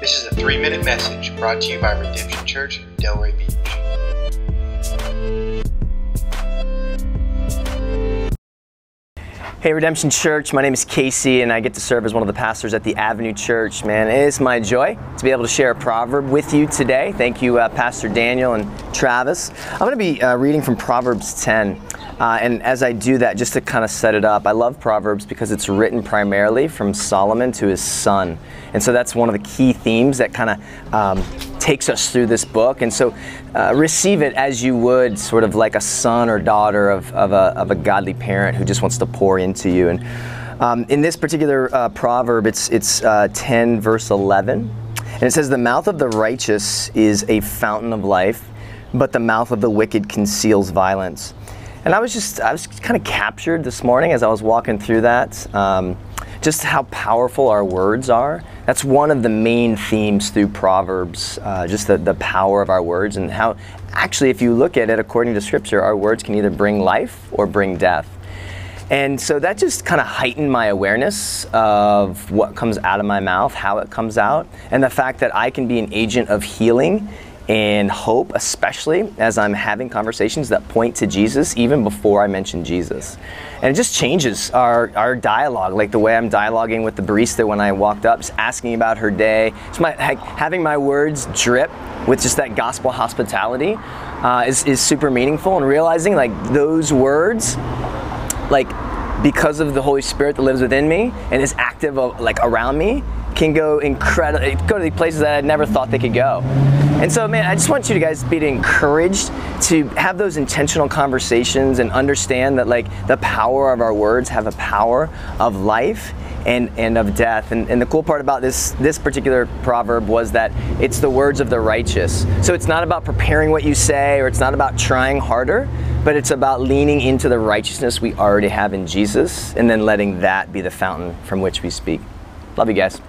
This is a three minute message brought to you by Redemption Church, Delray Beach. Hey, Redemption Church, my name is Casey, and I get to serve as one of the pastors at the Avenue Church. Man, it is my joy to be able to share a proverb with you today. Thank you, uh, Pastor Daniel and Travis. I'm going to be uh, reading from Proverbs 10. Uh, and as I do that, just to kind of set it up, I love Proverbs because it's written primarily from Solomon to his son. And so that's one of the key themes that kind of um, takes us through this book. And so uh, receive it as you would, sort of like a son or daughter of, of, a, of a godly parent who just wants to pour into you. And um, in this particular uh, proverb, it's, it's uh, 10, verse 11. And it says, The mouth of the righteous is a fountain of life, but the mouth of the wicked conceals violence. And I was just, I was kind of captured this morning as I was walking through that. Um, just how powerful our words are. That's one of the main themes through Proverbs, uh, just the, the power of our words and how, actually, if you look at it according to Scripture, our words can either bring life or bring death. And so that just kind of heightened my awareness of what comes out of my mouth, how it comes out, and the fact that I can be an agent of healing and hope, especially as I'm having conversations that point to Jesus even before I mention Jesus. And it just changes our, our dialogue, like the way I'm dialoguing with the barista when I walked up, just asking about her day. My, having my words drip with just that gospel hospitality uh, is, is super meaningful and realizing like those words, like because of the Holy Spirit that lives within me and is active uh, like around me, can go incredible, go to the places that I never thought they could go. And so, man, I just want you to guys be encouraged to have those intentional conversations and understand that like the power of our words have a power of life and, and of death. And, and the cool part about this this particular proverb was that it's the words of the righteous. So it's not about preparing what you say or it's not about trying harder, but it's about leaning into the righteousness we already have in Jesus and then letting that be the fountain from which we speak. Love you guys.